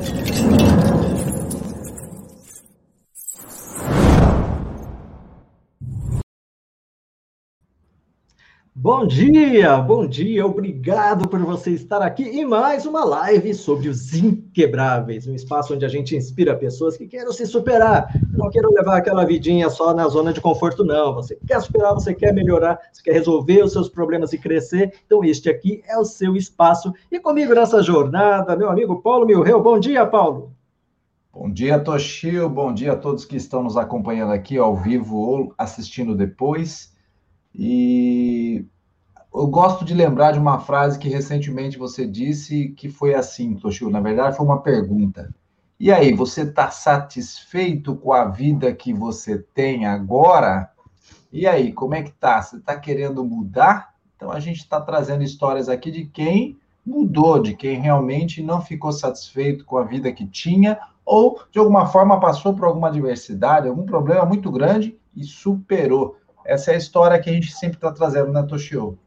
Thank you. Bom dia, bom dia, obrigado por você estar aqui em mais uma live sobre os inquebráveis, um espaço onde a gente inspira pessoas que querem se superar, não queiram levar aquela vidinha só na zona de conforto, não. Você quer superar, você quer melhorar, você quer resolver os seus problemas e crescer, então este aqui é o seu espaço. E comigo nessa jornada, meu amigo Paulo Milreu. Bom dia, Paulo. Bom dia, Toshio, bom dia a todos que estão nos acompanhando aqui ao vivo ou assistindo depois. E eu gosto de lembrar de uma frase que recentemente você disse que foi assim, Toshio. Na verdade, foi uma pergunta. E aí, você está satisfeito com a vida que você tem agora? E aí, como é que tá? Você está querendo mudar? Então a gente está trazendo histórias aqui de quem mudou, de quem realmente não ficou satisfeito com a vida que tinha, ou de alguma forma passou por alguma adversidade, algum problema muito grande e superou. Essa é a história que a gente sempre está trazendo na Toshio.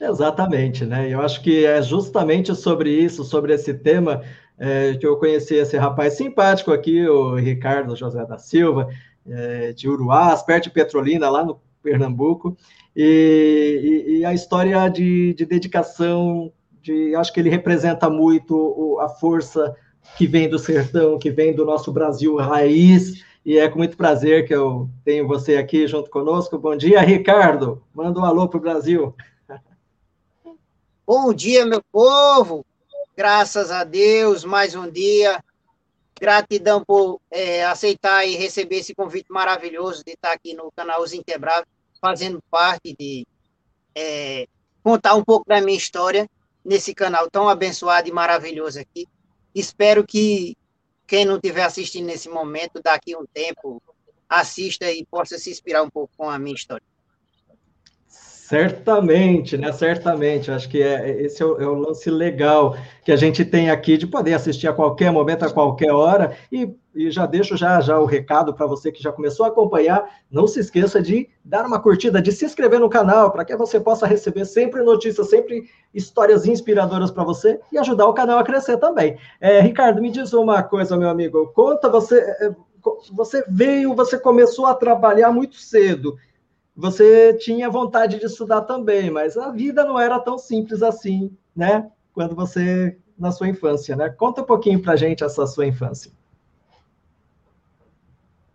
Exatamente, né? Eu acho que é justamente sobre isso, sobre esse tema, é, que eu conheci esse rapaz simpático aqui, o Ricardo José da Silva, é, de Uruás, perto de Petrolina, lá no Pernambuco, e, e, e a história de, de, dedicação, de, acho que ele representa muito a força que vem do sertão, que vem do nosso Brasil raiz, e é com muito prazer que eu tenho você aqui junto conosco. Bom dia, Ricardo. Manda um alô para o Brasil. Bom dia, meu povo. Graças a Deus, mais um dia. Gratidão por é, aceitar e receber esse convite maravilhoso de estar aqui no canal Os Inquebráveis, fazendo parte de é, contar um pouco da minha história nesse canal tão abençoado e maravilhoso aqui. Espero que quem não estiver assistindo nesse momento, daqui a um tempo, assista e possa se inspirar um pouco com a minha história. Certamente, né? Certamente. Acho que é, esse é o, é o, lance legal que a gente tem aqui de poder assistir a qualquer momento, a qualquer hora. E, e já deixo já, já o recado para você que já começou a acompanhar. Não se esqueça de dar uma curtida, de se inscrever no canal, para que você possa receber sempre notícias, sempre histórias inspiradoras para você e ajudar o canal a crescer também. É, Ricardo, me diz uma coisa, meu amigo. Conta, você, é, você veio, você começou a trabalhar muito cedo. Você tinha vontade de estudar também, mas a vida não era tão simples assim, né? Quando você na sua infância, né? Conta um pouquinho para gente essa sua infância.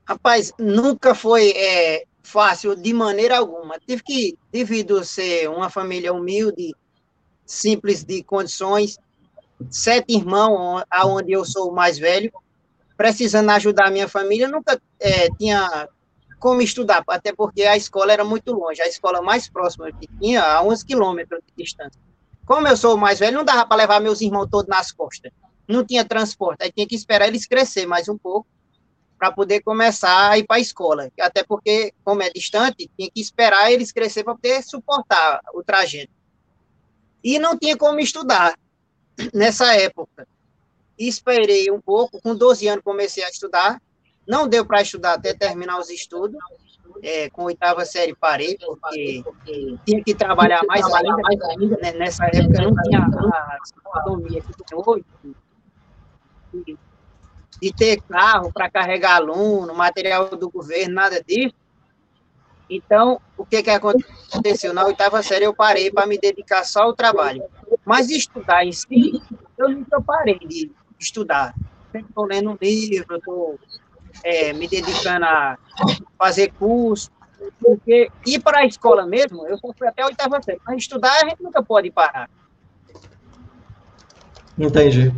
Rapaz, nunca foi é, fácil de maneira alguma. Tive que, devido a ser uma família humilde, simples de condições, sete irmãos, aonde eu sou o mais velho, precisando ajudar a minha família, nunca é, tinha como estudar, até porque a escola era muito longe, a escola mais próxima que tinha, a 11 quilômetros de distância. Como eu sou o mais velho, não dava para levar meus irmãos todos nas costas. Não tinha transporte, aí tinha que esperar eles crescer mais um pouco para poder começar a ir para a escola. Até porque, como é distante, tinha que esperar eles crescer para poder suportar o trajeto. E não tinha como estudar nessa época. Esperei um pouco, com 12 anos comecei a estudar, não deu para estudar até terminar os estudos. É, com oitava série parei, porque tinha que trabalhar mais ainda. Mais ainda né? Nessa época não tinha a economia que tem hoje. De, de ter carro para carregar aluno, material do governo, nada disso. Então, o que, que aconteceu? Na oitava série eu parei para me dedicar só ao trabalho. Mas estudar em si, eu nunca parei de estudar. Sempre estou lendo um livro, estou é, me dedicando a fazer curso, porque ir para a escola mesmo, eu fui até a oitava série, mas estudar a gente nunca pode parar. Entendi.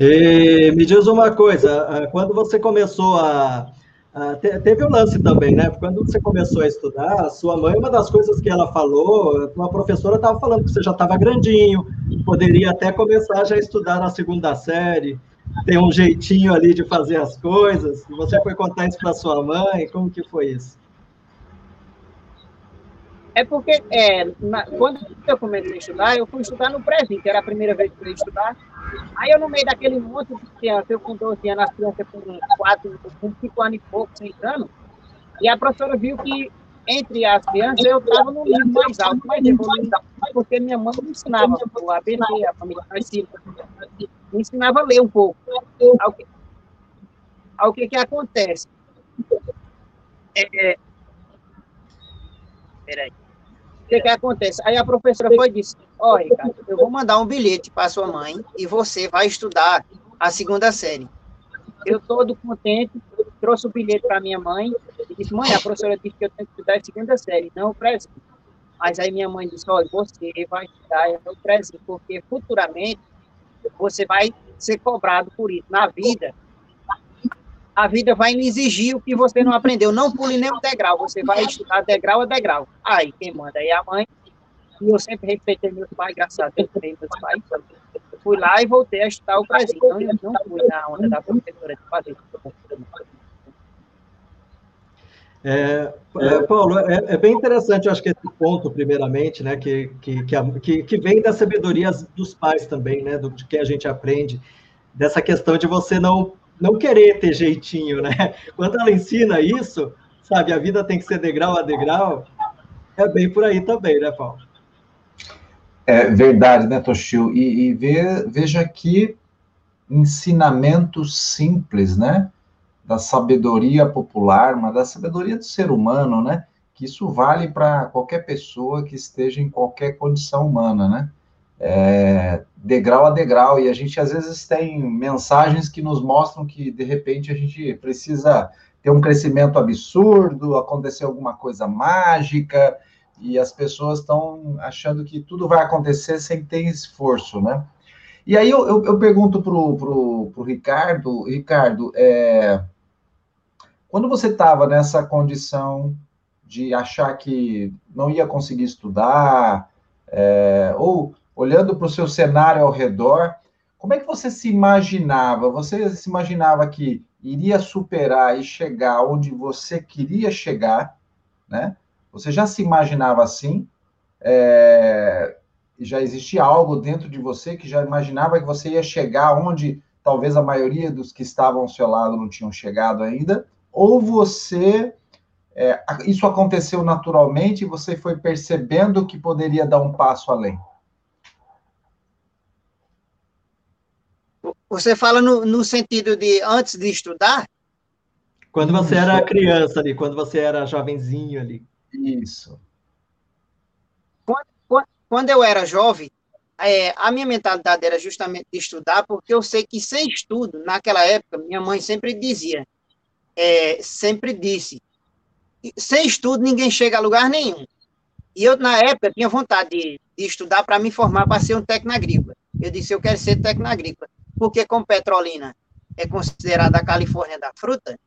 E me diz uma coisa, quando você começou a, a teve um lance também, né? Quando você começou a estudar, sua mãe, uma das coisas que ela falou, uma professora estava falando que você já estava grandinho, poderia até começar já a estudar na segunda série tem um jeitinho ali de fazer as coisas. Você foi contar isso para sua mãe? Como que foi isso? É porque é, na, quando eu comecei a estudar, eu fui estudar no que era a primeira vez que eu ia estudar. Aí eu, no meio daquele monte de criança, eu com 12 anos, as crianças com 4, com 5 anos e pouco, 6 anos, e a professora viu que entre as crianças eu estava no nível mais alto, mais evoluído, porque minha mãe me ensinava o ABC, a família me ensinava a ler um pouco. Ao que, ao que, que acontece? É, é, peraí. O que, que acontece? Aí a professora foi e disse: Ó, oh, Ricardo, eu vou mandar um bilhete para sua mãe e você vai estudar a segunda série. Eu todo contente, trouxe o bilhete para minha mãe e disse: Mãe, a professora disse que eu tenho que estudar a segunda série, não o presente. Mas aí minha mãe disse: Olha, você vai estudar o presente, porque futuramente você vai ser cobrado por isso. Na vida, a vida vai exigir o que você não aprendeu. Não pule o degrau, você vai estudar degrau a degrau. Aí, quem manda é a mãe. E eu sempre respeitei meus pais, graças a Deus, meus pais. Fui lá e voltei a estudar o Brasil. Então, eu não fui na onda da professora de fazer é, é, Paulo, é, é, bem interessante, eu acho que esse ponto, primeiramente, né, que, que, que, que, vem da sabedoria dos pais também, né, do de que a gente aprende, dessa questão de você não não querer ter jeitinho, né? Quando ela ensina isso, sabe, a vida tem que ser degrau a degrau, é bem por aí também, né, Paulo? É verdade, né, Toshio? E, e ve, veja aqui ensinamentos simples, né? Da sabedoria popular, mas da sabedoria do ser humano, né? Que isso vale para qualquer pessoa que esteja em qualquer condição humana, né? é, degrau a degrau, e a gente às vezes tem mensagens que nos mostram que de repente a gente precisa ter um crescimento absurdo, acontecer alguma coisa mágica, e as pessoas estão achando que tudo vai acontecer sem ter esforço, né? E aí eu, eu, eu pergunto para o Ricardo, Ricardo, é, quando você estava nessa condição de achar que não ia conseguir estudar, é, ou olhando para o seu cenário ao redor, como é que você se imaginava? Você se imaginava que iria superar e chegar onde você queria chegar, né? Você já se imaginava assim? É... Já existia algo dentro de você que já imaginava que você ia chegar onde talvez a maioria dos que estavam ao seu lado não tinham chegado ainda? Ou você é... isso aconteceu naturalmente e você foi percebendo que poderia dar um passo além? Você fala no, no sentido de antes de estudar? Quando você era criança ali, quando você era jovenzinho ali. Isso. Quando, quando eu era jovem, é, a minha mentalidade era justamente de estudar, porque eu sei que sem estudo, naquela época, minha mãe sempre dizia, é, sempre disse, sem estudo ninguém chega a lugar nenhum. E eu, na época, tinha vontade de, de estudar para me formar para ser um técnico agrícola. Eu disse, eu quero ser técnico agrícola porque como Petrolina é considerada a Califórnia da fruta,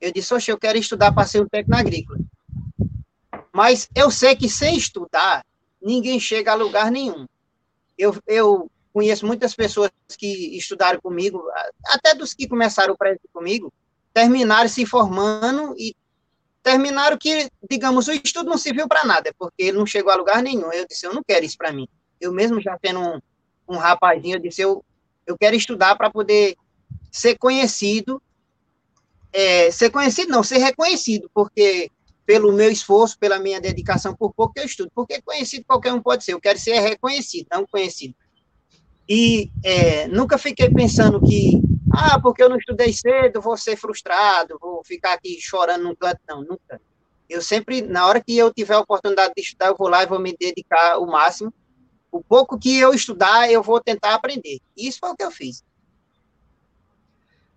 eu disse, oxe, eu quero estudar para ser um técnico agrícola. Mas eu sei que sem estudar, ninguém chega a lugar nenhum. Eu, eu conheço muitas pessoas que estudaram comigo, até dos que começaram o prédio comigo, terminaram se formando e terminaram que, digamos, o estudo não serviu para nada, porque ele não chegou a lugar nenhum. Eu disse, eu não quero isso para mim. Eu mesmo já tendo um, um rapazinho, eu disse, eu, eu quero estudar para poder ser conhecido, é, ser conhecido não, ser reconhecido, porque pelo meu esforço, pela minha dedicação, por pouco que eu estudo, porque conhecido qualquer um pode ser, eu quero ser reconhecido, não conhecido. E é, nunca fiquei pensando que, ah, porque eu não estudei cedo, vou ser frustrado, vou ficar aqui chorando num canto, não, nunca. Eu sempre, na hora que eu tiver a oportunidade de estudar, eu vou lá e vou me dedicar o máximo, o pouco que eu estudar, eu vou tentar aprender. Isso foi o que eu fiz.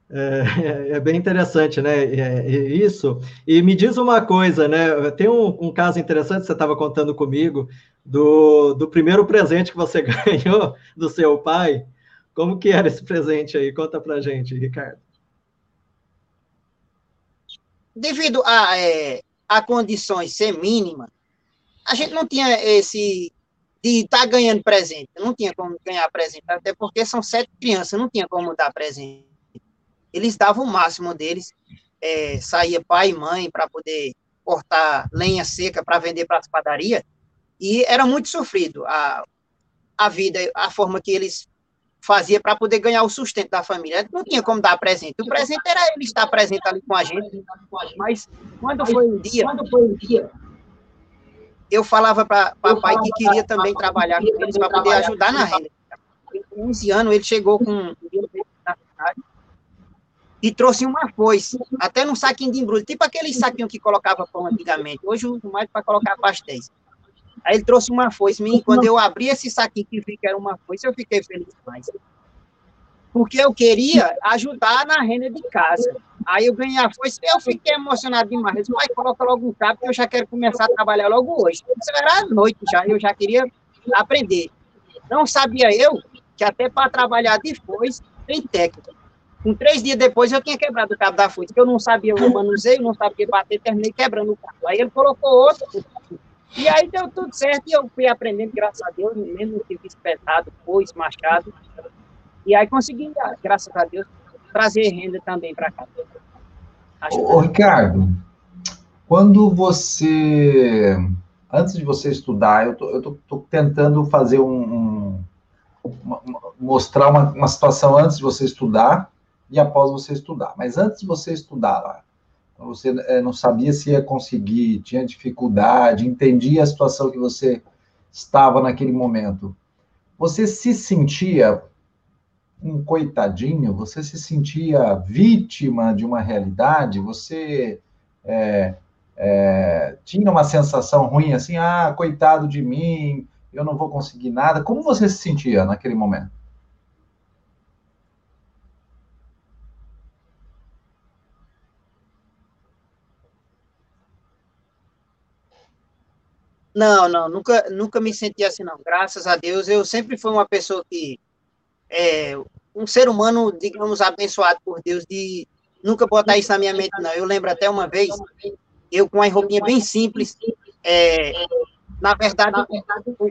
É, é bem interessante, né? É, é isso. E me diz uma coisa, né? Tem um, um caso interessante que você estava contando comigo do, do primeiro presente que você ganhou do seu pai. Como que era esse presente aí? Conta pra gente, Ricardo. Devido a, é, a condições ser mínima, a gente não tinha esse de estar tá ganhando presente. Não tinha como ganhar presente, até porque são sete crianças, não tinha como dar presente. Eles davam o máximo deles, é, saía pai e mãe para poder cortar lenha seca para vender para as padarias, e era muito sofrido a, a vida, a forma que eles faziam para poder ganhar o sustento da família. Não tinha como dar presente. O presente era ele estar presente ali com a gente, mas quando foi um dia, quando foi um dia eu falava para papai que queria também trabalhar com eles para poder ajudar na renda. Com 11 anos, ele chegou com. e trouxe uma foice, até num saquinho de embrulho, tipo aquele saquinho que colocava pão antigamente. Hoje uso mais para colocar pastéis. Aí ele trouxe uma foice, e quando eu abri esse saquinho que vi que era uma foice, eu fiquei feliz demais. Porque eu queria ajudar na renda de casa. Aí eu ganhei a foice, eu fiquei emocionado demais. Eu disse, pai, coloca logo um cabo, que eu já quero começar a trabalhar logo hoje. Isso era à noite já, eu já queria aprender. Não sabia eu que até para trabalhar de foice tem técnica. Com três dias depois, eu tinha quebrado o cabo da foice, que eu não sabia o manuseio, não sabia bater, terminei quebrando o cabo. Aí ele colocou outro, e aí deu tudo certo, e eu fui aprendendo, graças a Deus, mesmo que fiz pesado, foice, machado, e aí consegui, graças a Deus, trazer renda também para cá. Ô, Ricardo, quando você, antes de você estudar, eu tô, eu tô, tô tentando fazer um, um uma, mostrar uma, uma situação antes de você estudar e após você estudar. Mas antes de você estudar lá, você é, não sabia se ia conseguir, tinha dificuldade, entendia a situação que você estava naquele momento. Você se sentia um coitadinho? Você se sentia vítima de uma realidade? Você é, é, tinha uma sensação ruim assim, ah, coitado de mim, eu não vou conseguir nada. Como você se sentia naquele momento? Não, não, nunca, nunca me senti assim, não. Graças a Deus, eu sempre fui uma pessoa que. É, um ser humano, digamos, abençoado por Deus, de nunca botar isso na minha mente, não. Eu lembro até uma vez, eu com uma roupinha bem simples, é, na verdade,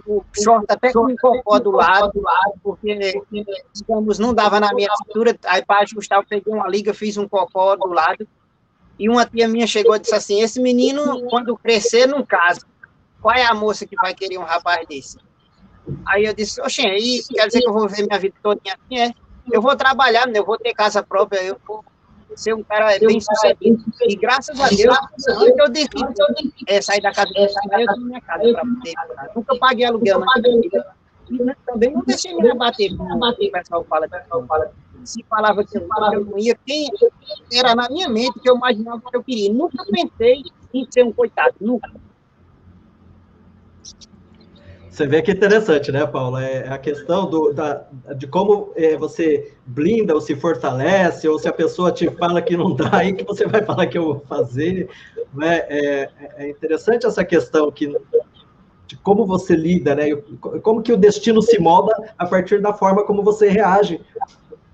o short até com um cocó do lado, porque, digamos, não dava na minha cintura, aí para ajustar eu peguei uma liga, fiz um cocó do lado, e uma tia minha chegou e disse assim, esse menino, quando crescer, não casa. Qual é a moça que vai querer um rapaz desse? Aí eu disse, oxe, aí quer dizer que eu vou ver minha vida toda assim, é? Eu vou trabalhar, né? eu vou ter casa própria, eu vou ser um cara bem sucedido. E graças a Deus, eu decidi é, sair da casa do eu tenho minha casa para poder. Nunca paguei aluguel na vida. E também não deixei me abater, abater, o pessoal fala, o pessoal fala. Se falava que eu, falava, eu não ia, quem era na minha mente que eu imaginava que eu queria. Nunca pensei em ser um coitado, nunca. Você vê que interessante, né, Paula? É a questão do, da, de como é, você blinda ou se fortalece, ou se a pessoa te fala que não dá, aí que você vai falar que eu vou fazer. Né? É, é interessante essa questão que, de como você lida, né? Como que o destino se molda a partir da forma como você reage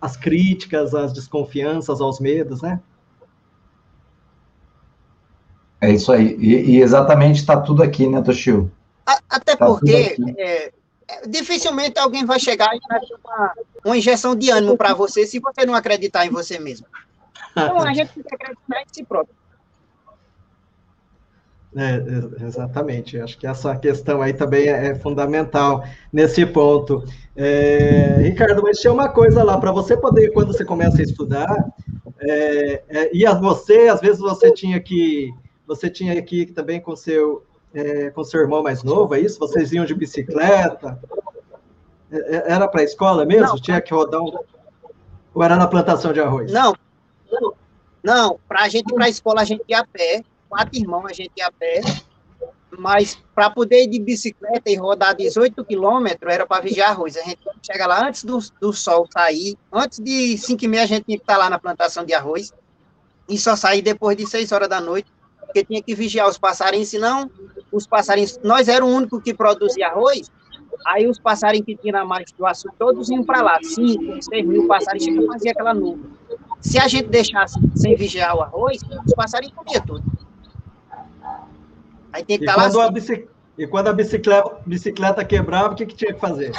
às críticas, às desconfianças, aos medos, né? É isso aí. E, e exatamente está tudo aqui, né, Toshio? Até tá porque é, é, dificilmente alguém vai chegar e dar uma, uma injeção de ânimo para você se você não acreditar em você mesmo. Então a gente tem que acreditar em si próprio. É, exatamente, acho que essa questão aí também é, é fundamental nesse ponto. É, Ricardo, mas tinha uma coisa lá, para você poder, quando você começa a estudar, é, é, e você, às vezes você tinha que, você tinha que também com seu é, com seu irmão mais novo, é isso? Vocês iam de bicicleta? É, é, era para a escola mesmo? Não, Tinha que rodar um... Ou era na plantação de arroz? Não, não. Para a gente ir para a escola, a gente ia a pé. Quatro irmãos, a gente ia a pé. Mas para poder ir de bicicleta e rodar 18 quilômetros, era para vigiar arroz. A gente chega lá antes do, do sol sair. Antes de 5 e meia, a gente tinha que estar lá na plantação de arroz. E só sair depois de 6 horas da noite porque tinha que vigiar os passarinhos, senão os passarinhos, nós era o único que produzia arroz, aí os passarinhos que tinham na margem do açúcar, todos iam para lá, cinco, seis mil passarinhos, chegam a fazer aquela nuvem. Se a gente deixasse sem vigiar o arroz, os passarinhos comiam tudo. Aí tem que estar tá lá. Assim. E quando a bicicleta, bicicleta quebrava, o que, que tinha que fazer?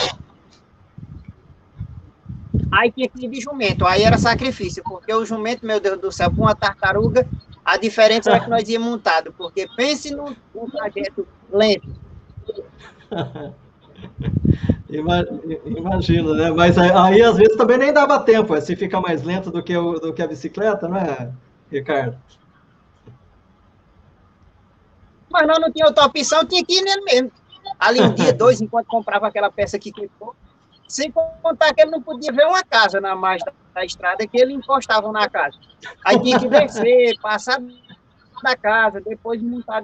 Aí tinha que ir de jumento, aí era sacrifício, porque o jumento, meu Deus do céu, com uma tartaruga, a diferença é que nós íamos montado, porque pense num, num trajeto lento. Imagino, né? Mas aí, às vezes também nem dava tempo, se fica mais lento do que, o, do que a bicicleta, não é, Ricardo? Mas nós não tinha outra opção, tinha que ir nele mesmo. Ali um dia, dois, enquanto comprava aquela peça que quebrou, sem contar que ele não podia ver uma casa na margem da estrada que eles encostavam na casa. Aí tinha que descer, passar da casa, depois montar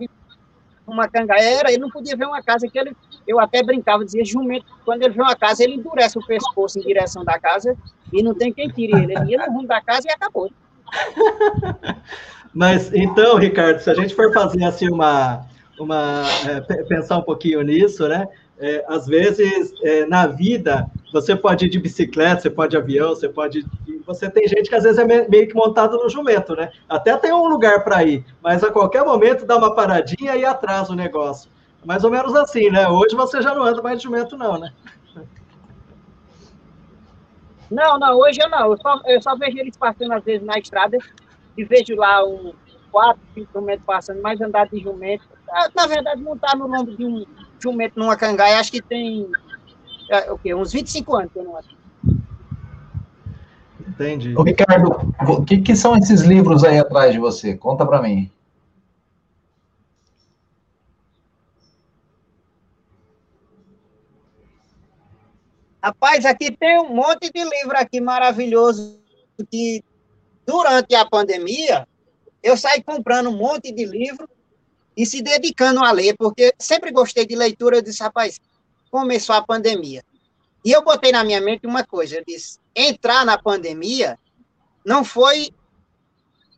uma cangaera, ele não podia ver uma casa que ele, eu até brincava, dizia jumento, quando ele vê uma casa, ele endurece o pescoço em direção da casa e não tem quem tire ele, ele ia no rumo da casa e acabou. Mas, então, Ricardo, se a gente for fazer assim uma, uma é, pensar um pouquinho nisso, né, é, às vezes, é, na vida, você pode ir de bicicleta, você pode de avião, você pode. Você tem gente que às vezes é meio que montado no jumento, né? Até tem um lugar para ir, mas a qualquer momento dá uma paradinha e atrasa o negócio. Mais ou menos assim, né? Hoje você já não anda mais de jumento, não, né? Não, não, hoje eu não. Eu só, eu só vejo eles passando às vezes na estrada e vejo lá um quatro, cinco jumentos passando, mais andar de jumento. Ah, na verdade, montar no lombo de um jumento numa cangaia, acho que tem é, o quê? uns 25 anos que eu não acho. Entendi. Ô, Ricardo, o que, que são esses livros aí atrás de você? Conta para mim. Rapaz, aqui tem um monte de livro aqui maravilhoso que durante a pandemia eu saí comprando um monte de livro e se dedicando a ler, porque sempre gostei de leitura, eu disse, rapaz, começou a pandemia. E eu botei na minha mente uma coisa, eu disse, entrar na pandemia não foi,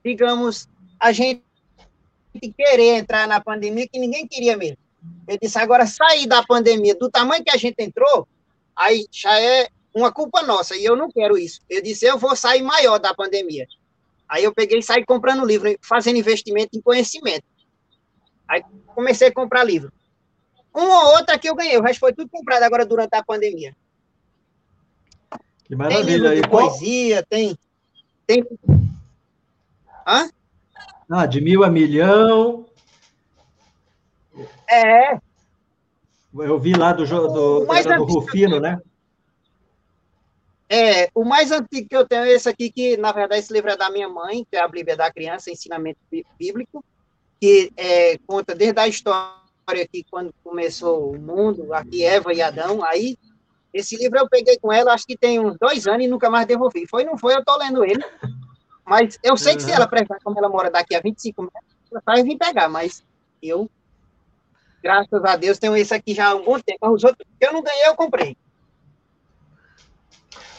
digamos, a gente querer entrar na pandemia, que ninguém queria mesmo. Eu disse, agora sair da pandemia do tamanho que a gente entrou, aí já é uma culpa nossa, e eu não quero isso. Eu disse, eu vou sair maior da pandemia. Aí eu peguei e saí comprando livro, fazendo investimento em conhecimento. Aí comecei a comprar livro. Um ou outro que eu ganhei, o resto foi tudo comprado agora durante a pandemia. Que maravilha. Tem livro de poesia, tem. tem... Hã? Ah, de mil a milhão. É. Eu vi lá do, do, do, do Rufino, né? É, o mais antigo que eu tenho é esse aqui, que na verdade esse livro é da minha mãe, que é a Bíblia da Criança, Ensinamento Bíblico, que é, conta desde a história aqui, quando começou o mundo, aqui Eva e Adão, aí esse livro eu peguei com ela, acho que tem uns dois anos e nunca mais devolvi. Foi, não foi, eu tô lendo ele. Mas eu sei que se ela prestar, como ela mora daqui a 25 metros, ela vai vir pegar, mas eu, graças a Deus, tenho esse aqui já há algum tempo. Os outros que eu não ganhei, eu comprei.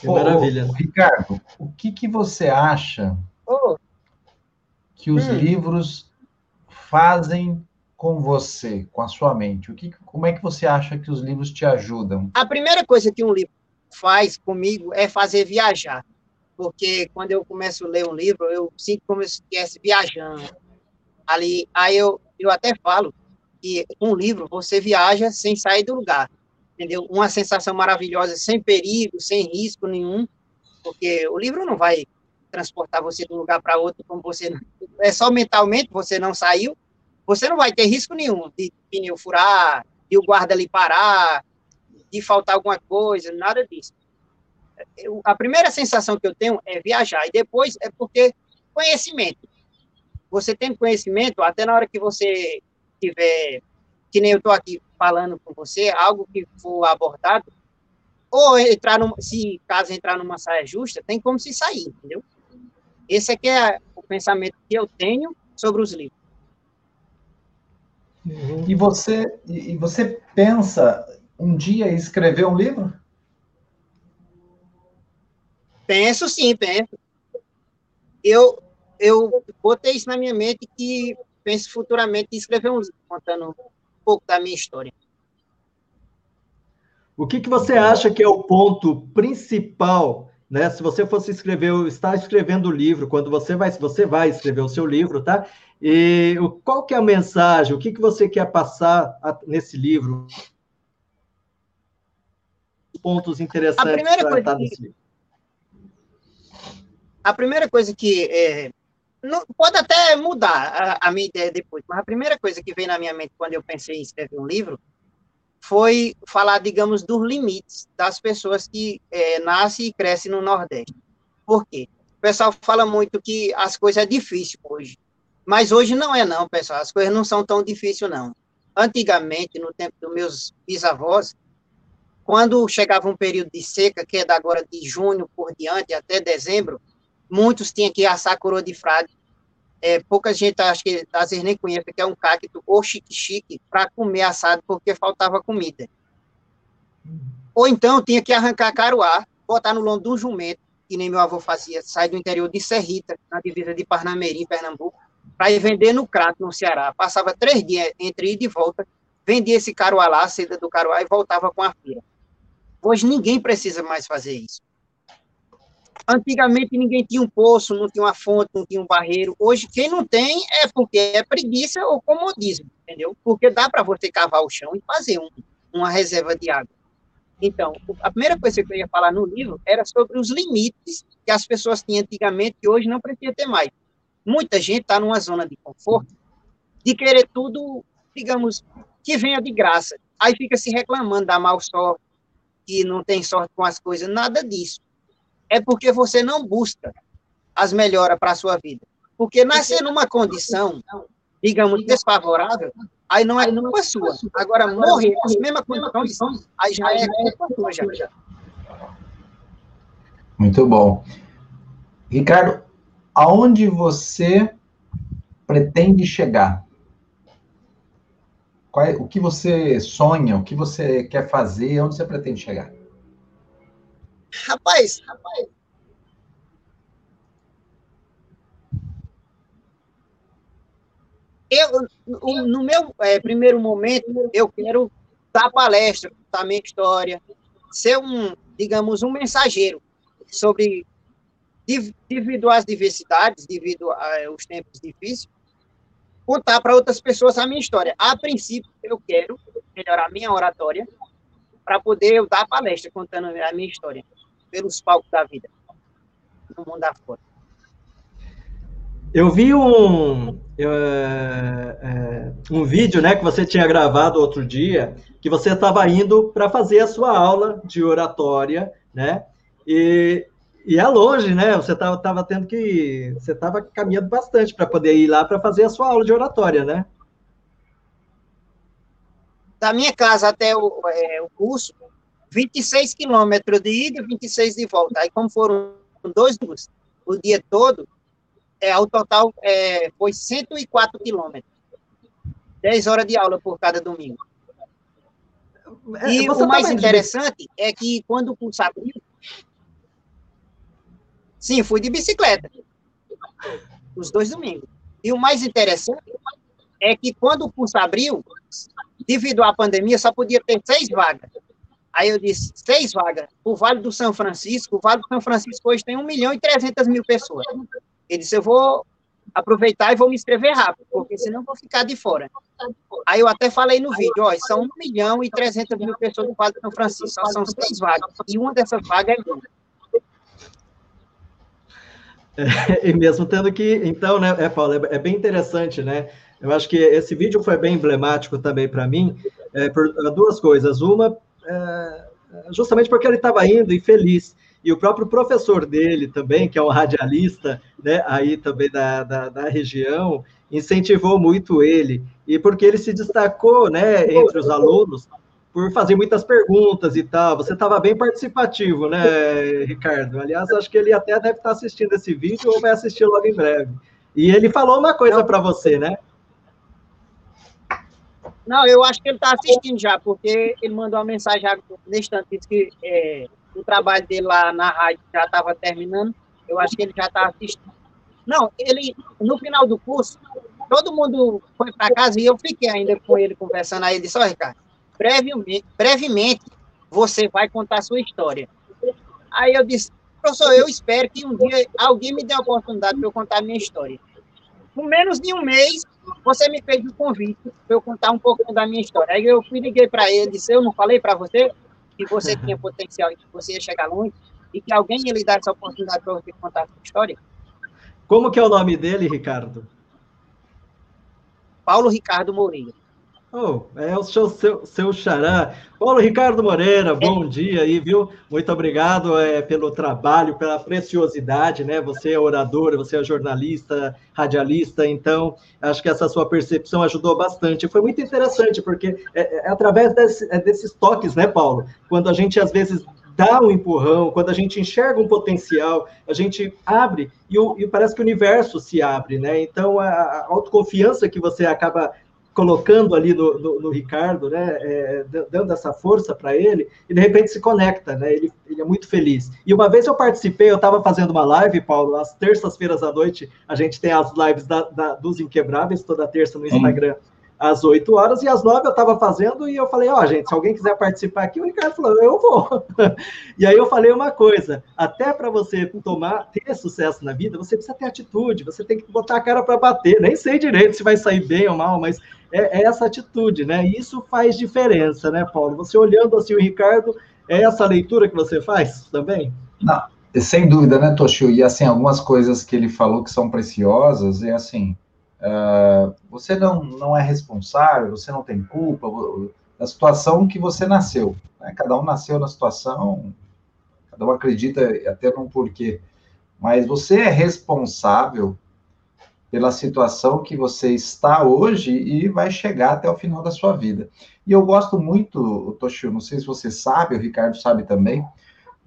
Que maravilha. Ô, Ricardo, o que, que você acha oh. que os hum. livros fazem com você, com a sua mente? O que, como é que você acha que os livros te ajudam? A primeira coisa que um livro faz comigo é fazer viajar. Porque quando eu começo a ler um livro, eu sinto como se estivesse viajando. Ali, aí eu, eu até falo que um livro você viaja sem sair do lugar. Entendeu? Uma sensação maravilhosa, sem perigo, sem risco nenhum. Porque o livro não vai transportar você de um lugar para outro como você é só mentalmente você não saiu você não vai ter risco nenhum de pneu furar, de o guarda ali parar, de faltar alguma coisa, nada disso. Eu, a primeira sensação que eu tenho é viajar, e depois é porque conhecimento. Você tem conhecimento, até na hora que você tiver, que nem eu estou aqui falando com você, algo que for abordado, ou entrar num, se caso entrar numa saia justa, tem como se sair, entendeu? Esse é que é o pensamento que eu tenho sobre os livros. Uhum. E você e você pensa um dia escrever um livro? Penso sim, penso. Eu eu botei isso na minha mente que penso futuramente em escrever um livro contando um pouco da minha história. O que, que você acha que é o ponto principal, né? Se você fosse escrever, está escrevendo o livro, quando você vai, você vai escrever o seu livro, tá? E qual que é a mensagem? O que, que você quer passar nesse livro? Pontos interessantes a primeira coisa que. A primeira coisa que é, não, pode até mudar a, a, minha ideia depois, mas a primeira coisa que veio na minha mente quando eu pensei em escrever um livro foi falar, digamos, dos limites das pessoas que é, nascem e crescem no Nordeste. Por quê? O pessoal fala muito que as coisas é difícil hoje. Mas hoje não é não, pessoal. As coisas não são tão difíceis, não. Antigamente, no tempo dos meus bisavós, quando chegava um período de seca, que é da agora de junho por diante até dezembro, muitos tinham que assar coroa de frade. É, pouca gente, acho que às vezes nem conhece, que é um cacto ou chique-chique para comer assado, porque faltava comida. Ou então tinha que arrancar caruá, botar no lombo de um jumento, que nem meu avô fazia, sai do interior de Serrita, na divisa de Parnamirim, Pernambuco, para ir vender no Crato, no Ceará. Passava três dias entre ida e volta, vendia esse caruá lá, a seda do caruá, e voltava com a feira. Hoje ninguém precisa mais fazer isso. Antigamente ninguém tinha um poço, não tinha uma fonte, não tinha um barreiro. Hoje quem não tem é porque é preguiça ou comodismo, entendeu? Porque dá para você cavar o chão e fazer um, uma reserva de água. Então, a primeira coisa que eu ia falar no livro era sobre os limites que as pessoas tinham antigamente e hoje não precisa ter mais. Muita gente está numa zona de conforto de querer tudo, digamos, que venha de graça. Aí fica se reclamando da mal sorte, que não tem sorte com as coisas, nada disso. É porque você não busca as melhoras para a sua vida. Porque nascer numa condição, digamos, desfavorável, aí não é culpa sua. Agora, morrer com as mesmas condições, aí já é culpa sua. Já. Muito bom. Ricardo, aonde você pretende chegar? Qual é, o que você sonha, o que você quer fazer, onde você pretende chegar? Rapaz, rapaz. Eu, no meu é, primeiro momento, eu quero dar palestra, contar minha história, ser um, digamos, um mensageiro sobre, devido às diversidades, devido aos tempos difíceis, contar para outras pessoas a minha história. A princípio, eu quero melhorar minha oratória para poder dar palestra contando a minha história pelos palcos da vida, no mundo afora. Eu vi um, eu, é, é, um vídeo né, que você tinha gravado outro dia, que você estava indo para fazer a sua aula de oratória, né? E e é longe, né? Você estava tava tendo que. Você estava caminhando bastante para poder ir lá para fazer a sua aula de oratória, né? Da minha casa até o, é, o curso, 26 quilômetros de ida e 26 de volta. Aí, como foram dois dias, o dia todo, é, ao total é, foi 104 quilômetros. 10 horas de aula por cada domingo. É, e Você o mais interessante é que quando o curso abriu, Sim, fui de bicicleta. Os dois domingos. E o mais interessante é que quando o curso abriu, devido à pandemia, só podia ter seis vagas. Aí eu disse, seis vagas. O Vale do São Francisco, o Vale do São Francisco hoje tem 1 milhão e 300 mil pessoas. Ele disse, eu vou aproveitar e vou me inscrever rápido, porque senão vou ficar de fora. Aí eu até falei no vídeo, ó, são 1 milhão e 300 mil pessoas do Vale do São Francisco, só são seis vagas, e uma dessas vagas é minha. e mesmo tendo que, então, né, é, Paulo, é, é, bem interessante, né? Eu acho que esse vídeo foi bem emblemático também para mim, é, por duas coisas. Uma, é, justamente porque ele estava indo e feliz. E o próprio professor dele também, que é um radialista, né, aí também da, da, da região, incentivou muito ele. E porque ele se destacou, né, entre os alunos, por fazer muitas perguntas e tal. Você estava bem participativo, né, Ricardo? Aliás, acho que ele até deve estar assistindo esse vídeo ou vai assistir logo em breve. E ele falou uma coisa para você, né? Não, eu acho que ele está assistindo já, porque ele mandou uma mensagem nesse instante, que é, o trabalho dele lá na rádio já estava terminando. Eu acho que ele já está assistindo. Não, ele, no final do curso, todo mundo foi para casa e eu fiquei ainda com ele conversando. Aí ele disse: Ó, Ricardo, brevemente, brevemente você vai contar sua história. Aí eu disse, professor, eu espero que um dia alguém me dê a oportunidade para eu contar minha história. Com menos de um mês, você me fez o um convite para eu contar um pouquinho da minha história. Aí eu fui, liguei para ele, disse, eu não falei para você que você tinha potencial e que você ia chegar longe e que alguém ia lhe dar essa oportunidade para você contar a sua história? Como que é o nome dele, Ricardo? Paulo Ricardo Moreira. Oh, é o seu, seu, seu xará. Paulo Ricardo Moreira, bom dia aí, viu? Muito obrigado é, pelo trabalho, pela preciosidade, né? Você é oradora, você é jornalista, radialista, então acho que essa sua percepção ajudou bastante. Foi muito interessante, porque é, é através desse, é desses toques, né, Paulo? Quando a gente às vezes dá um empurrão, quando a gente enxerga um potencial, a gente abre e, o, e parece que o universo se abre, né? Então a, a autoconfiança que você acaba colocando ali no, no, no Ricardo, né, é, dando essa força para ele, e de repente se conecta, né, ele, ele é muito feliz. E uma vez eu participei, eu estava fazendo uma live, Paulo, às terças-feiras à noite, a gente tem as lives da, da, dos Inquebráveis, toda terça no Instagram, às 8 horas, e às 9 eu estava fazendo, e eu falei, ó, oh, gente, se alguém quiser participar aqui, o Ricardo falou, eu vou. e aí eu falei uma coisa, até para você tomar, ter sucesso na vida, você precisa ter atitude, você tem que botar a cara para bater, nem sei direito se vai sair bem ou mal, mas é, é, essa atitude, né? E isso faz diferença, né, Paulo? Você olhando assim o Ricardo, é essa leitura que você faz também? Não, sem dúvida, né, Toshio? E assim, algumas coisas que ele falou que são preciosas, é assim, uh, você não, não é responsável, você não tem culpa da situação que você nasceu. Né? Cada um nasceu na situação, cada um acredita até num porquê. Mas você é responsável pela situação que você está hoje e vai chegar até o final da sua vida. E eu gosto muito, Toshio, não sei se você sabe, o Ricardo sabe também,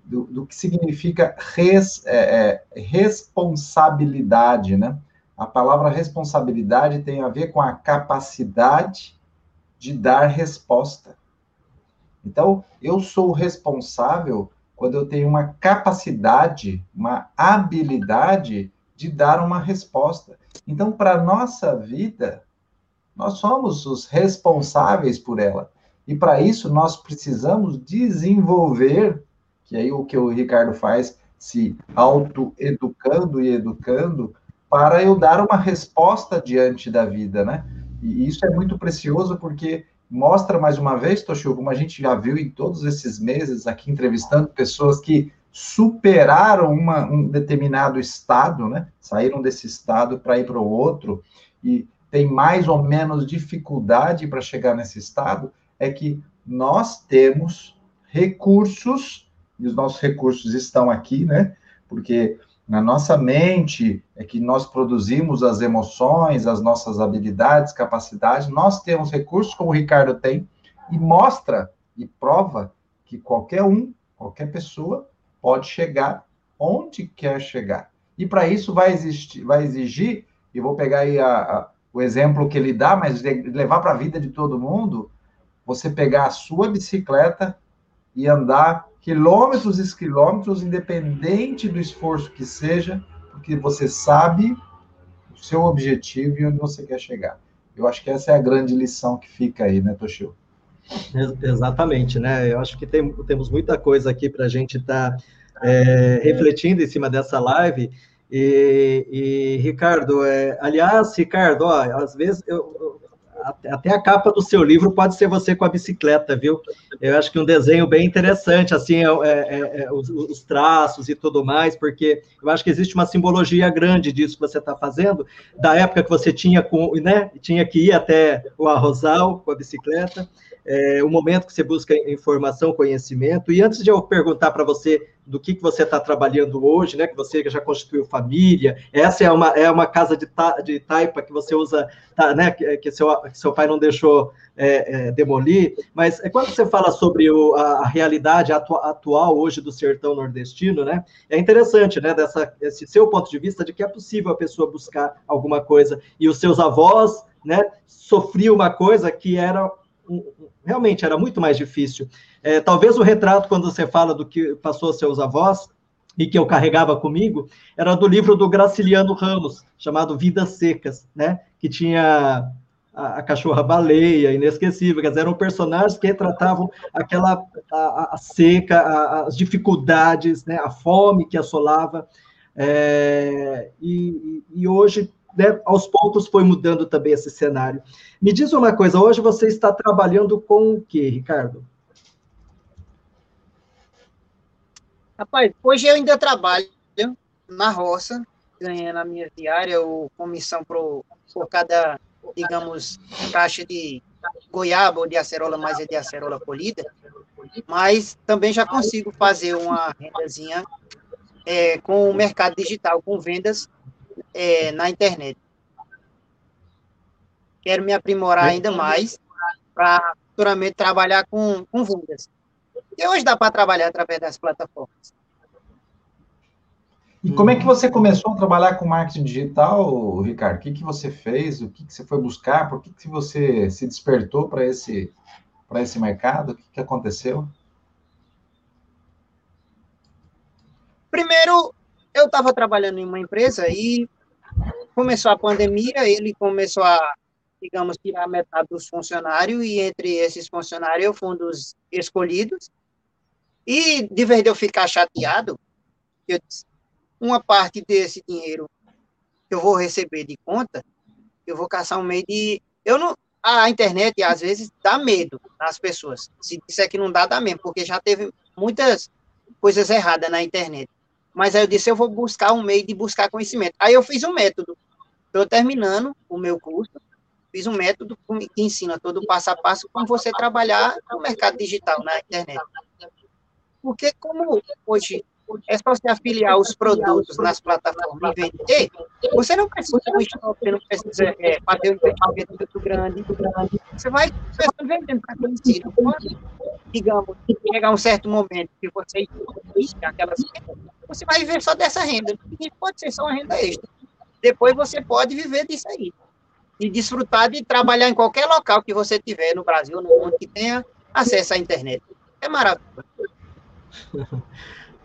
do, do que significa res, é, é, responsabilidade, né? A palavra responsabilidade tem a ver com a capacidade de dar resposta. Então, eu sou responsável quando eu tenho uma capacidade, uma habilidade de dar uma resposta. Então, para a nossa vida, nós somos os responsáveis por ela. E para isso, nós precisamos desenvolver, que aí o que o Ricardo faz, se auto-educando e educando, para eu dar uma resposta diante da vida, né? E isso é muito precioso porque mostra mais uma vez, Toshio, como a gente já viu em todos esses meses aqui entrevistando pessoas que superaram uma, um determinado estado, né? Saíram desse estado para ir para o outro e tem mais ou menos dificuldade para chegar nesse estado, é que nós temos recursos, e os nossos recursos estão aqui, né? Porque na nossa mente é que nós produzimos as emoções, as nossas habilidades, capacidades, nós temos recursos como o Ricardo tem, e mostra e prova que qualquer um, qualquer pessoa pode chegar onde quer chegar. E para isso vai, existir, vai exigir, e vou pegar aí a, a, o exemplo que ele dá, mas levar para a vida de todo mundo, você pegar a sua bicicleta e andar quilômetros e quilômetros, independente do esforço que seja, porque você sabe o seu objetivo e onde você quer chegar. Eu acho que essa é a grande lição que fica aí, né, Toshio? Exatamente, né? Eu acho que tem, temos muita coisa aqui para a gente estar tá, é, refletindo em cima dessa live. E, e Ricardo, é, aliás, Ricardo, ó, às vezes eu, até a capa do seu livro pode ser você com a bicicleta, viu? Eu acho que um desenho bem interessante, assim, é, é, é, os, os, traços e tudo mais, porque eu acho que existe uma simbologia grande disso que você está fazendo, da época que você tinha, com, né, tinha que ir até o arrozal com a bicicleta, é, o momento que você busca informação, conhecimento. E antes de eu perguntar para você do que, que você está trabalhando hoje, né? Que você já constituiu família, essa é uma, é uma casa de, ta, de taipa que você usa, tá, né? Que, que, seu, que seu pai não deixou é, é, demolir. Mas é quando você fala sobre o, a, a, realidade atual hoje do sertão nordestino, né? É interessante, né? Dessa, esse seu ponto de vista de que é possível a pessoa buscar alguma coisa. E os seus avós, né? Sofriam uma coisa que era realmente era muito mais difícil. É, talvez o retrato, quando você fala do que passou seus avós, e que eu carregava comigo, era do livro do Graciliano Ramos, chamado Vidas Secas, né? Que tinha a, a cachorra baleia, inesquecível, eram personagens que retratavam aquela a, a seca, a, as dificuldades, né? A fome que assolava. É, e, e hoje né, aos poucos foi mudando também esse cenário. Me diz uma coisa, hoje você está trabalhando com o quê, Ricardo? Rapaz, hoje eu ainda trabalho na roça, ganhando a minha diária ou comissão por, por cada, digamos, caixa de goiaba ou de acerola, mas é de acerola polida, mas também já consigo fazer uma rendazinha é, com o mercado digital, com vendas é, na internet. Quero me aprimorar ainda mais para futuramente trabalhar com, com vendas. E hoje dá para trabalhar através das plataformas. E como é que você começou a trabalhar com marketing digital, Ricardo? O que, que você fez? O que, que você foi buscar? Por que, que você se despertou para esse, esse mercado? O que, que aconteceu? Primeiro, eu estava trabalhando em uma empresa e começou a pandemia, ele começou a, digamos, tirar metade dos funcionários, e entre esses funcionários eu fui um dos escolhidos. E, de vez de eu ficar chateado, eu disse, uma parte desse dinheiro eu vou receber de conta, eu vou caçar um meio de... Eu não... A internet, às vezes, dá medo nas pessoas. Se disser que não dá, dá mesmo, porque já teve muitas coisas erradas na internet. Mas aí eu disse, eu vou buscar um meio de buscar conhecimento. Aí eu fiz um método. Estou terminando o meu curso, fiz um método que ensina todo o passo a passo como você trabalhar no mercado digital, na internet. Porque como hoje é só você afiliar os produtos nas plataformas e vender, você não precisa de um você não precisa é, fazer um investimento muito grande, Você vai vendendo para digamos, chegar um certo momento que você existe aquelas você vai viver só dessa renda. E pode ser só uma renda extra. Depois você pode viver disso aí. E desfrutar de trabalhar em qualquer local que você tiver no Brasil, no mundo, que tenha acesso à internet. É maravilhoso.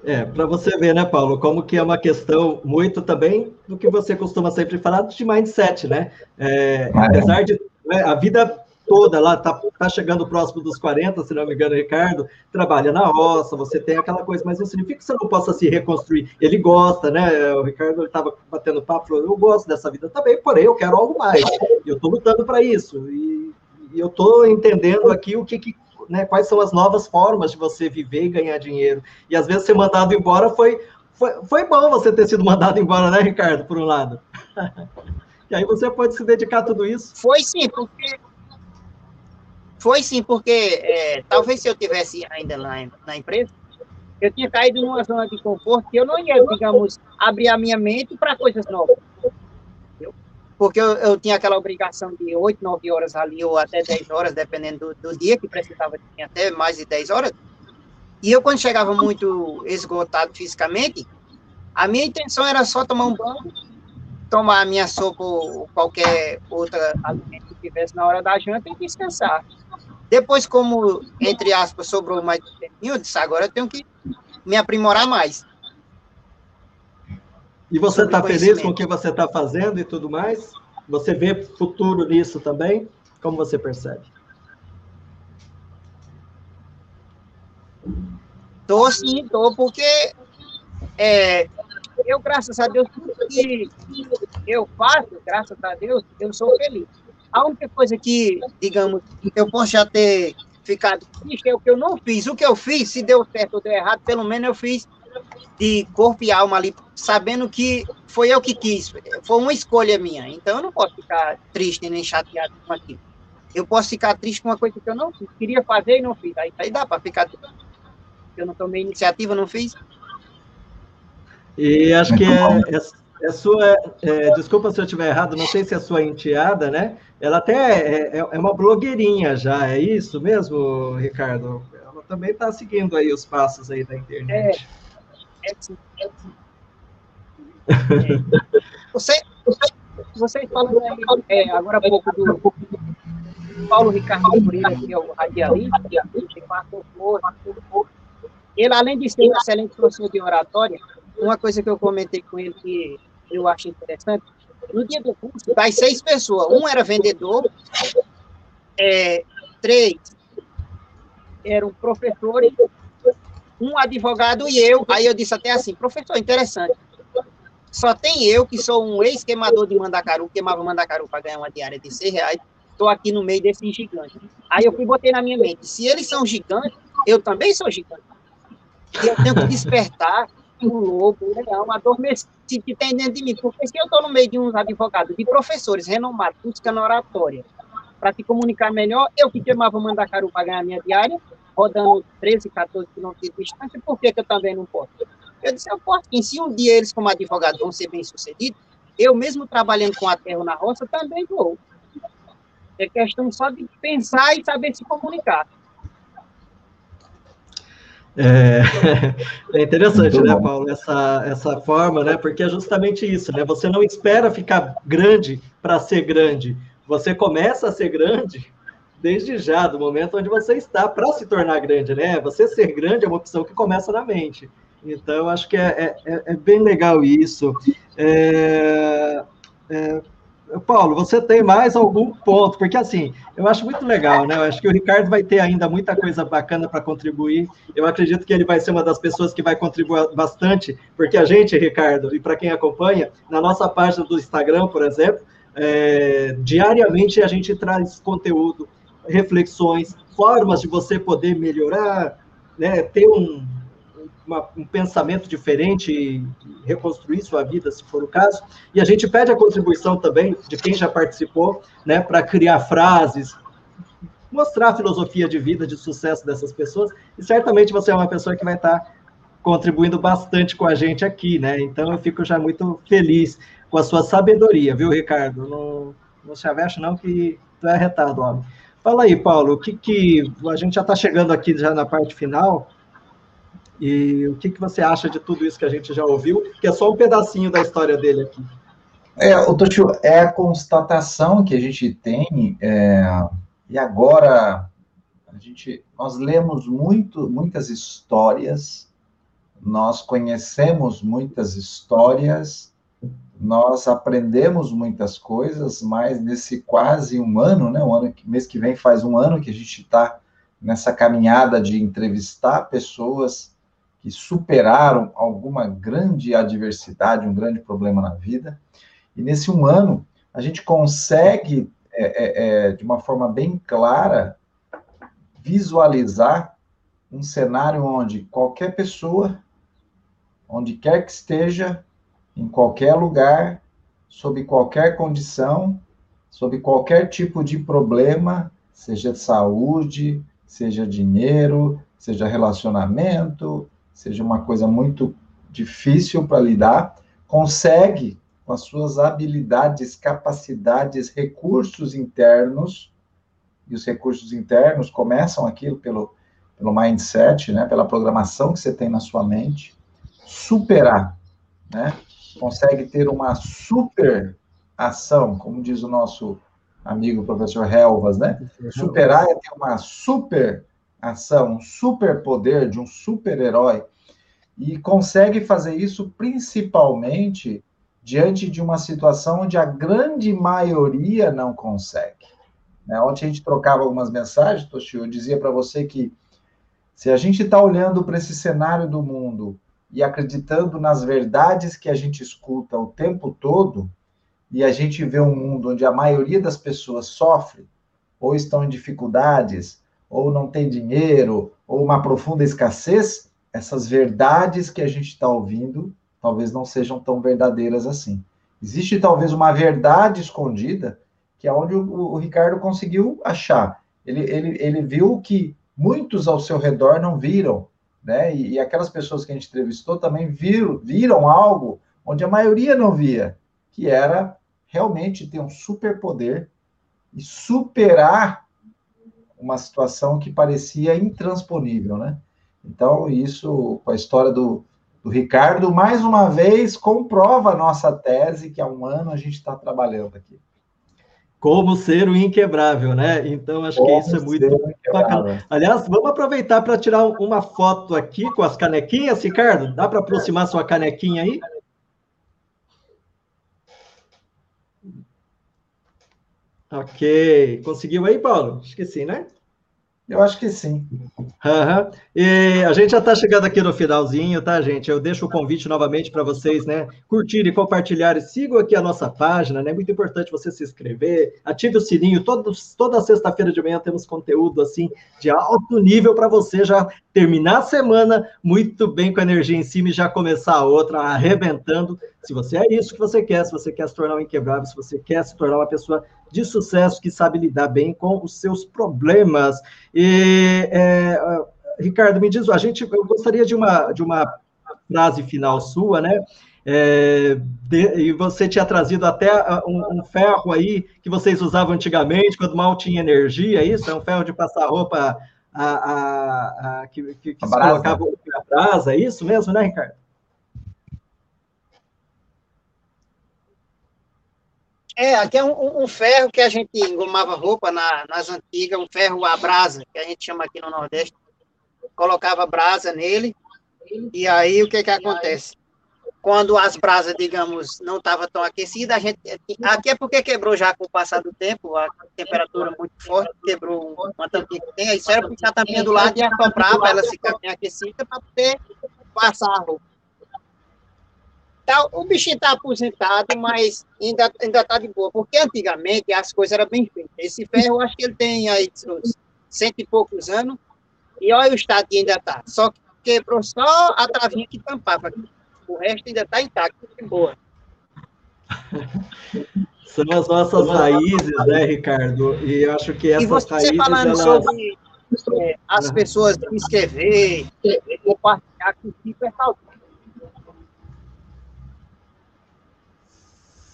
É, para você ver, né, Paulo, como que é uma questão muito também do que você costuma sempre falar de mindset, né? É, apesar de né, a vida toda lá, tá, tá chegando próximo dos 40, se não me engano, Ricardo, trabalha na roça, você tem aquela coisa, mas não significa que você não possa se reconstruir. Ele gosta, né? O Ricardo estava batendo papo, falou, eu gosto dessa vida também, porém eu quero algo mais. Eu estou lutando para isso. E, e eu estou entendendo aqui o que, que né, quais são as novas formas de você viver e ganhar dinheiro. E às vezes ser mandado embora foi, foi, foi bom você ter sido mandado embora, né, Ricardo, por um lado. e aí você pode se dedicar a tudo isso. Foi sim, porque. Foi sim, porque é, talvez se eu tivesse ainda lá na empresa, eu tinha caído numa zona de conforto que eu não ia, digamos, abrir a minha mente para coisas novas porque eu, eu, tinha aquela obrigação de 8, 9 horas ali, ou até 10 horas, dependendo do, do, dia, que precisava, tinha até mais de 10 horas. E eu, quando chegava muito esgotado fisicamente, a minha intenção era só tomar um banho, tomar a minha sopa ou qualquer outro alimento que tivesse na hora da janta e descansar. Depois, como, entre aspas, sobrou mais um tempinho, eu disse, agora eu tenho que me aprimorar mais. E você está feliz com o que você está fazendo e tudo mais? Você vê futuro nisso também? Como você percebe? Tô sim, tô, porque é, eu, graças a Deus, tudo que eu faço, graças a Deus, eu sou feliz. A única coisa que, digamos, eu posso já ter ficado triste é o que eu não fiz. O que eu fiz, se deu certo ou deu errado, pelo menos eu fiz de corpo e alma ali, sabendo que foi eu que quis, foi uma escolha minha. Então eu não posso ficar triste nem chateado com aquilo. Eu posso ficar triste com uma coisa que eu não fiz, queria fazer e não fiz. Aí, aí dá para ficar triste. Eu não tomei iniciativa, não fiz. E acho que é, é, é sua, é, desculpa se eu estiver errado, não sei se é sua enteada, né? Ela até é, é, é uma blogueirinha já, é isso mesmo, Ricardo? Ela também está seguindo aí os passos aí da internet. É. Você, você, vocês falam é, agora há pouco do Paulo Ricardo Moreira, que é o radialista, ele, além de ser um excelente professor de oratória, uma coisa que eu comentei com ele que eu acho interessante, no dia do curso, das seis pessoas, um era vendedor, é, três eram professores um advogado e eu. Aí eu disse até assim, professor, interessante. Só tem eu, que sou um ex-queimador de mandacaru, queimava mandacaru para ganhar uma diária de 100 reais, estou aqui no meio desses gigantes. Aí eu fui botei na minha mente, se eles são gigantes, eu também sou gigante. E eu tenho que despertar um lobo, um leão, adormecido que tem dentro de mim. Porque se eu estou no meio de uns advogados, de professores renomados, buscando oratória, para te comunicar melhor. Eu que queimava Mandacaru para ganhar minha diária, rodando 13, 14 quilômetros de distância, por que, que eu também não posso? Eu disse, eu posso, que se um dia eles, como advogados, vão ser bem-sucedidos, eu mesmo trabalhando com aterro na roça, também vou. É questão só de pensar e saber se comunicar. É, é interessante, né, Paulo, essa, essa forma, né? Porque é justamente isso, né? Você não espera ficar grande para ser grande. Você começa a ser grande desde já, do momento onde você está para se tornar grande, né? Você ser grande é uma opção que começa na mente. Então, acho que é, é, é bem legal isso. É, é Paulo, você tem mais algum ponto? Porque, assim, eu acho muito legal, né? Eu acho que o Ricardo vai ter ainda muita coisa bacana para contribuir. Eu acredito que ele vai ser uma das pessoas que vai contribuir bastante, porque a gente, Ricardo, e para quem acompanha, na nossa página do Instagram, por exemplo, é, diariamente a gente traz conteúdo, reflexões, formas de você poder melhorar, né? Ter um, uma, um pensamento diferente e reconstruir sua vida, se for o caso. E a gente pede a contribuição também de quem já participou, né, para criar frases, mostrar a filosofia de vida, de sucesso dessas pessoas. E certamente você é uma pessoa que vai estar contribuindo bastante com a gente aqui, né? Então eu fico já muito feliz com a sua sabedoria, viu, Ricardo? Não, não se aveste não que tu é arretado, homem. Fala aí, Paulo, o que que a gente já está chegando aqui já na parte final? E o que, que você acha de tudo isso que a gente já ouviu, que é só um pedacinho da história dele aqui? É, o Toshio, é a constatação que a gente tem, é, e agora a gente, nós lemos muito, muitas histórias, nós conhecemos muitas histórias, nós aprendemos muitas coisas, mas nesse quase um ano, né, um ano, mês que vem faz um ano que a gente está nessa caminhada de entrevistar pessoas que superaram alguma grande adversidade, um grande problema na vida. E nesse um ano, a gente consegue, é, é, é, de uma forma bem clara, visualizar um cenário onde qualquer pessoa, onde quer que esteja, em qualquer lugar, sob qualquer condição, sob qualquer tipo de problema, seja de saúde, seja dinheiro, seja relacionamento, seja uma coisa muito difícil para lidar, consegue, com as suas habilidades, capacidades, recursos internos, e os recursos internos começam aqui pelo, pelo mindset, né, pela programação que você tem na sua mente, superar, né? Consegue ter uma super ação, como diz o nosso amigo professor Helvas, né? Superar é ter uma super ação, um superpoder de um super-herói, e consegue fazer isso principalmente diante de uma situação onde a grande maioria não consegue. Né? Ontem a gente trocava algumas mensagens, Toshio, eu dizia para você que se a gente está olhando para esse cenário do mundo e acreditando nas verdades que a gente escuta o tempo todo, e a gente vê um mundo onde a maioria das pessoas sofre, ou estão em dificuldades, ou não tem dinheiro, ou uma profunda escassez, essas verdades que a gente está ouvindo talvez não sejam tão verdadeiras assim. Existe talvez uma verdade escondida, que é onde o, o Ricardo conseguiu achar. Ele, ele, ele viu que muitos ao seu redor não viram, né? E, e, aquelas pessoas que a gente entrevistou também viram, viram algo onde a maioria não via, que era realmente ter um superpoder e superar uma situação que parecia intransponível, né? Então, isso, com a história do, do Ricardo, mais uma vez comprova a nossa tese que há um ano a gente está trabalhando aqui. Como ser o inquebrável, né? Então, acho Como que isso é muito bacana. Aliás, vamos aproveitar para tirar uma foto aqui com as canequinhas, Ricardo? Dá para aproximar sua canequinha aí? Ok. Conseguiu aí, Paulo? Esqueci, né? Eu acho que sim. Uhum. E a gente já está chegando aqui no finalzinho, tá, gente? Eu deixo o convite novamente para vocês, né? Curtirem, compartilharem, sigam aqui a nossa página, né? Muito importante você se inscrever, ative o sininho. Todos, toda sexta-feira de manhã temos conteúdo assim de alto nível para você já terminar a semana muito bem com a energia em cima e já começar a outra arrebentando Se você é isso que você quer, se você quer se tornar um inquebrável, se você quer se tornar uma pessoa de sucesso que sabe lidar bem com os seus problemas. E, é, Ricardo, me diz, a gente, eu gostaria de uma, de uma frase final sua, né? É, de, e você tinha trazido até um, um, ferro aí que vocês usavam antigamente, quando mal tinha energia, é isso? É um ferro de passar roupa a, a, a que, que, que a se colocava a brasa, é isso mesmo, né, Ricardo? É, aqui é um, um, ferro que a gente engomava roupa na, nas antigas, um ferro a brasa, que a gente chama aqui no Nordeste. Colocava brasa nele, e aí o que que acontece? Quando as brasas, digamos, não estavam tão aquecidas, a gente. Aqui é porque quebrou já com o passar do tempo, a temperatura muito forte, quebrou uma tampinha que tem, aí isso era puxar a tampinha do lado e assoprar para ela ficar bem aquecida para poder passar a roupa. Tá, o bichinho está aposentado, mas ainda ainda está de boa, porque antigamente as coisas eram bem feitas. Esse ferro, eu acho que ele tem aí seus cento e poucos anos, e olha o estado que ainda está. Só que quebrou só a travinha que tampava. O resto ainda está intacto, de boa. São as nossas raízes, né, Ricardo? E eu acho que essas e você raízes. falando elas... sobre é, as pessoas inscrever, compartilhar com o tipo é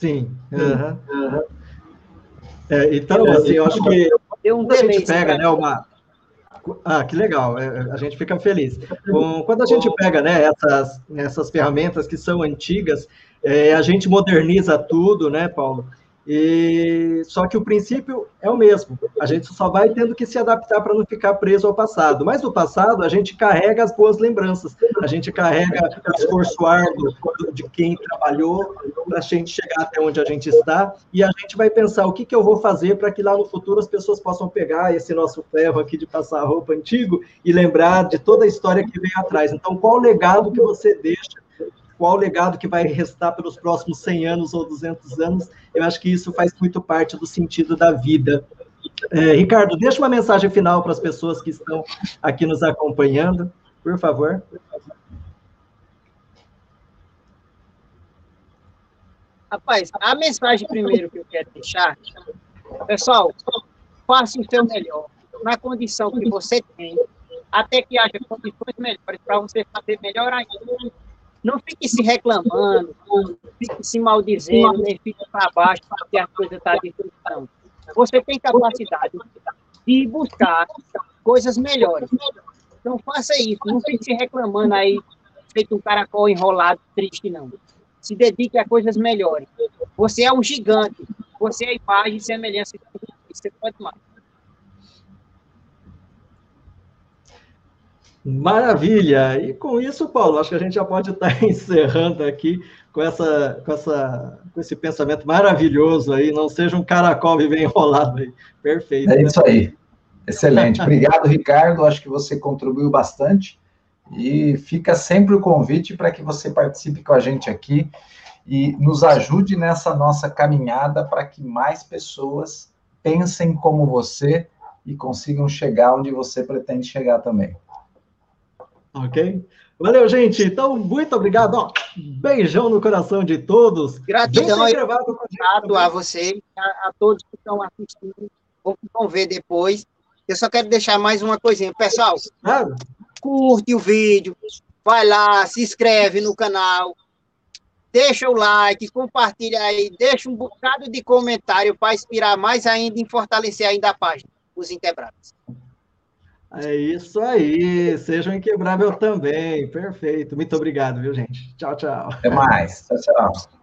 Sim. Uhum. Uhum. É, então, assim, eu acho que quando a gente pega né, uma. Ah, que legal, é, a gente fica feliz. Quando a gente pega né, essas, essas ferramentas que são antigas, é, a gente moderniza tudo, né, Paulo? E só que o princípio é o mesmo. A gente só vai tendo que se adaptar para não ficar preso ao passado. Mas do passado a gente carrega as boas lembranças. A gente carrega o esforço árduo de quem trabalhou para a gente chegar até onde a gente está. E a gente vai pensar o que, que eu vou fazer para que lá no futuro as pessoas possam pegar esse nosso ferro aqui de passar roupa antigo e lembrar de toda a história que vem atrás. Então, qual o legado que você deixa qual o legado que vai restar pelos próximos 100 anos ou 200 anos, eu acho que isso faz muito parte do sentido da vida. É, Ricardo, deixa uma mensagem final para as pessoas que estão aqui nos acompanhando, por favor. Rapaz, a mensagem primeiro que eu quero deixar, pessoal, faça o seu melhor, na condição que você tem, até que haja condições melhores para você fazer melhor ainda. Não fique se reclamando, fique se maldizendo, nem fique para baixo porque a coisa está difícil. Você tem capacidade de buscar coisas melhores. Então faça isso, não fique se reclamando aí, feito um caracol enrolado, triste, não. Se dedique a coisas melhores. Você é um gigante, você é a imagem e semelhança de você pode mais. Maravilha! E com isso, Paulo, acho que a gente já pode estar encerrando aqui com, essa, com, essa, com esse pensamento maravilhoso aí. Não seja um caracol bem enrolado aí. Perfeito. É né? isso aí. Excelente. Obrigado, Ricardo. Acho que você contribuiu bastante. E fica sempre o convite para que você participe com a gente aqui e nos ajude nessa nossa caminhada para que mais pessoas pensem como você e consigam chegar onde você pretende chegar também. Ok? Valeu, gente. Então, muito obrigado. Ó, beijão no coração de todos. Gratidão obrigado a você, a, a, todos que estão assistindo, ou que vão ver depois. Eu só quero deixar mais uma coisinha. Pessoal, claro. curte o vídeo, vai lá, se inscreve no canal, deixa o like, compartilha aí, deixa um bocado de comentário para inspirar mais ainda e fortalecer ainda a página, os Inquebráveis. É isso aí. Sejam inquebrável também. Perfeito. Muito obrigado, viu, gente? Tchau, tchau. Até mais. Tchau, tchau.